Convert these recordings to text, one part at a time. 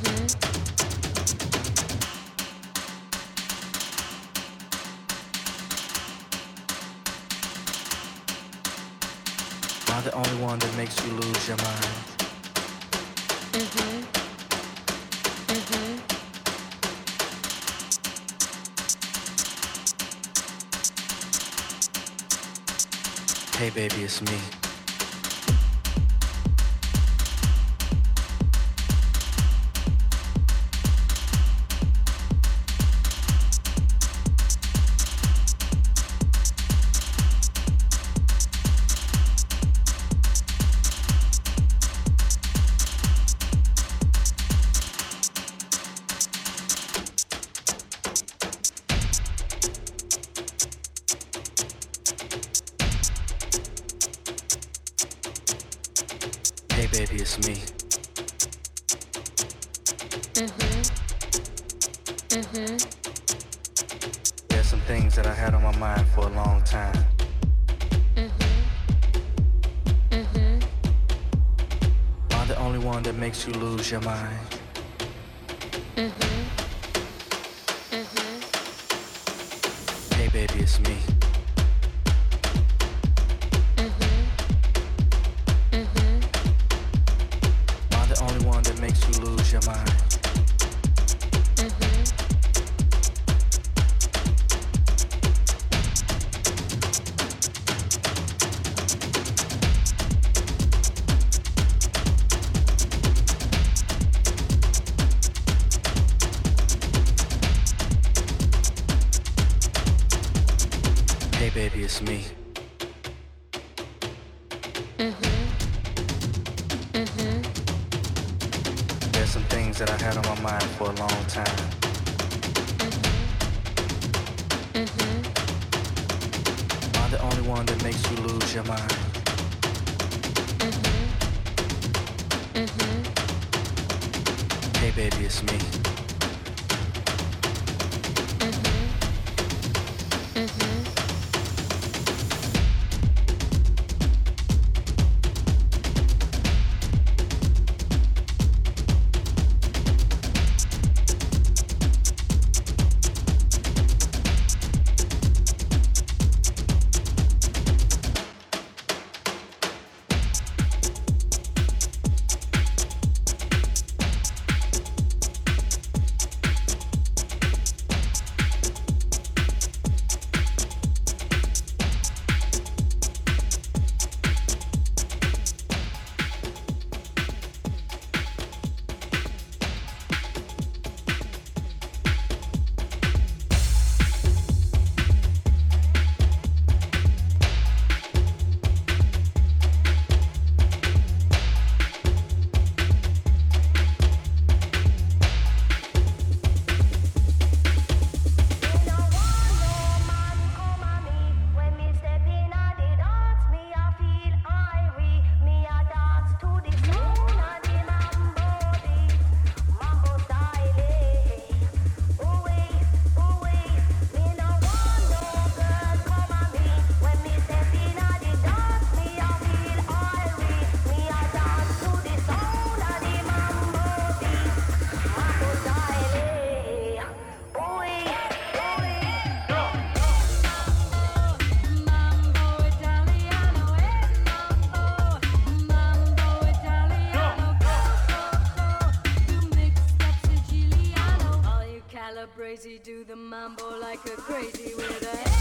Mm-hmm. Am the only one that makes you lose your mind? Mm-hmm. Mm-hmm. Hey baby, it's me. There's some things that I had on my mind for a long time. Mm-hmm. Am I the only one that makes you lose your mind? Mm-hmm. Mm-hmm. Hey baby, it's me. Crazy, do the mambo like a crazy with a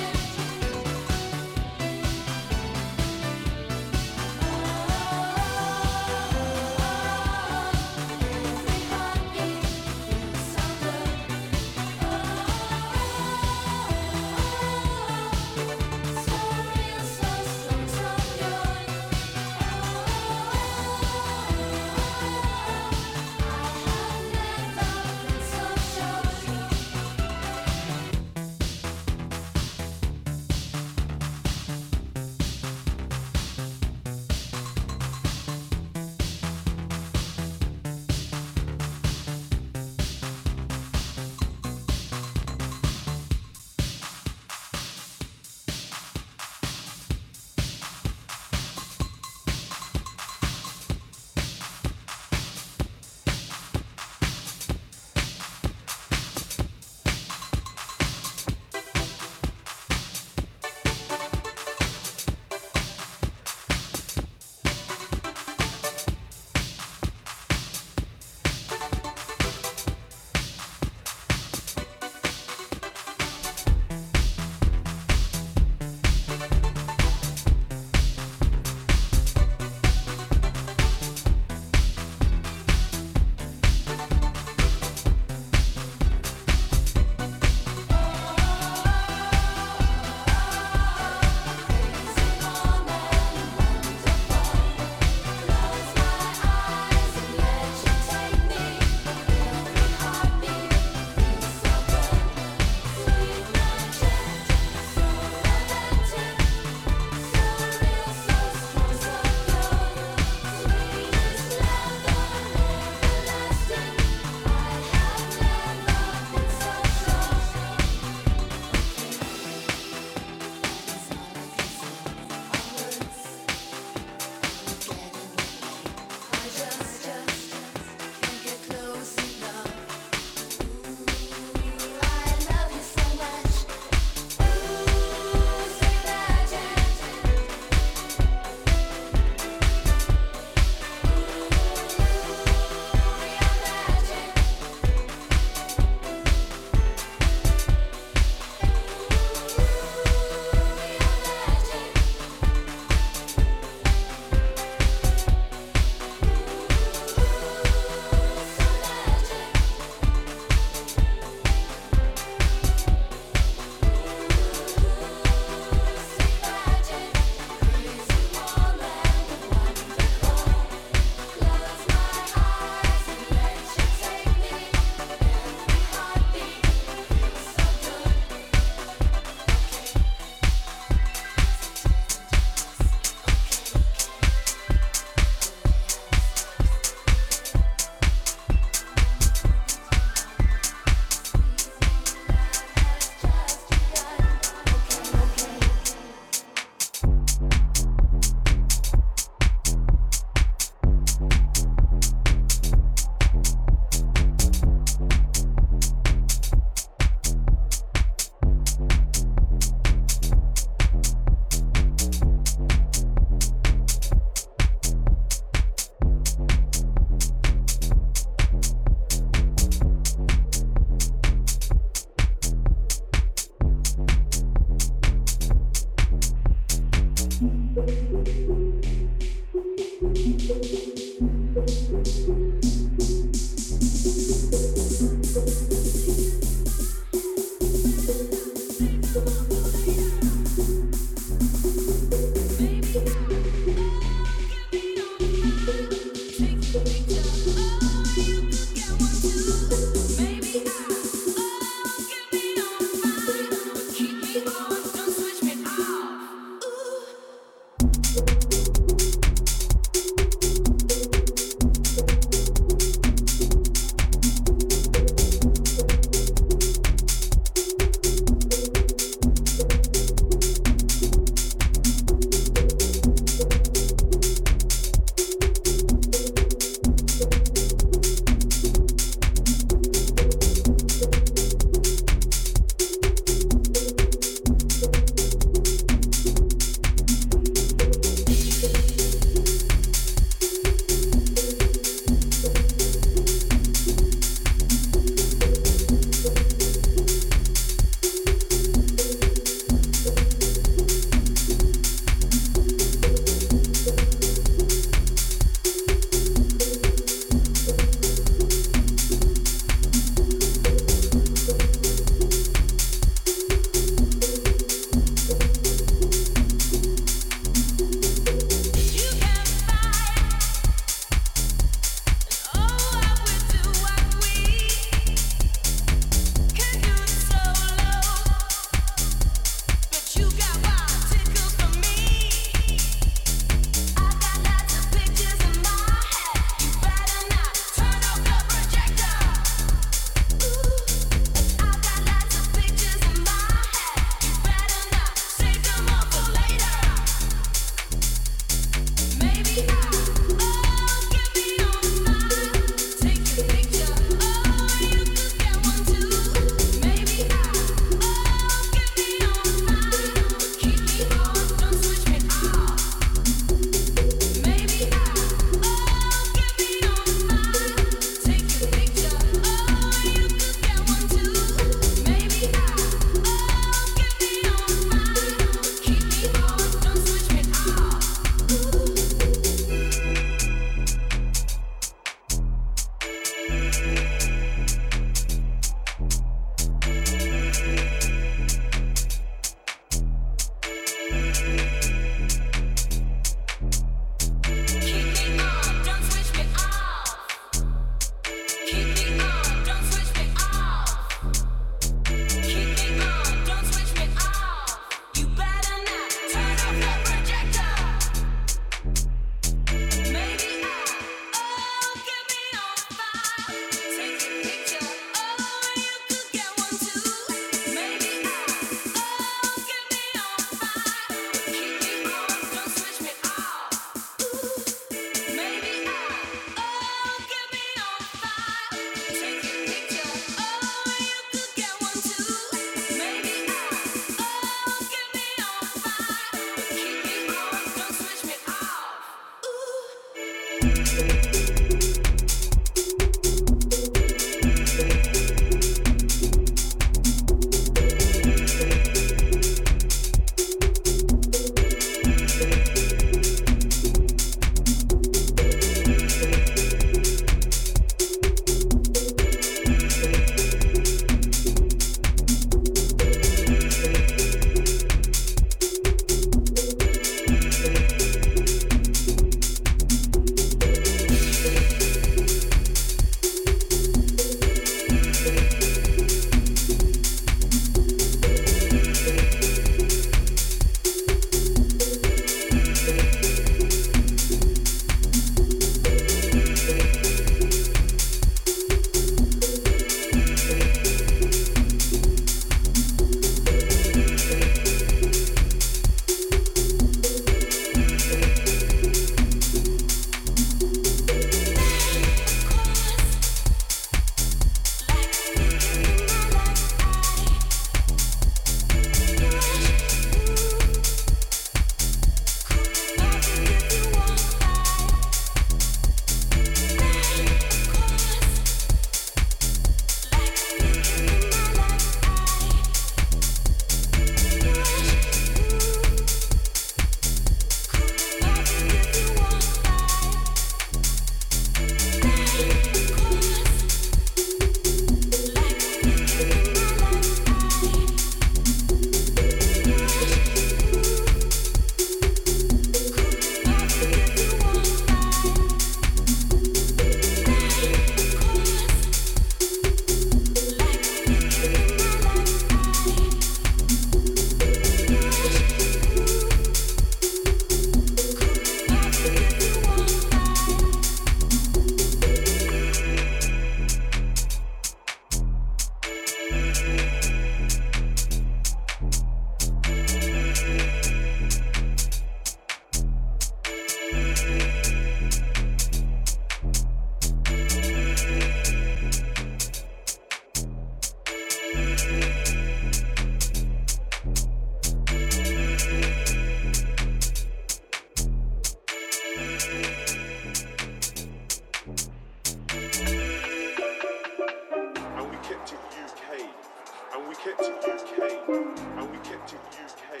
we kept it UK, and we kept it UK,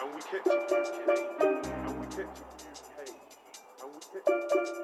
and we kept it UK, and we kept it UK, and we kept it UK.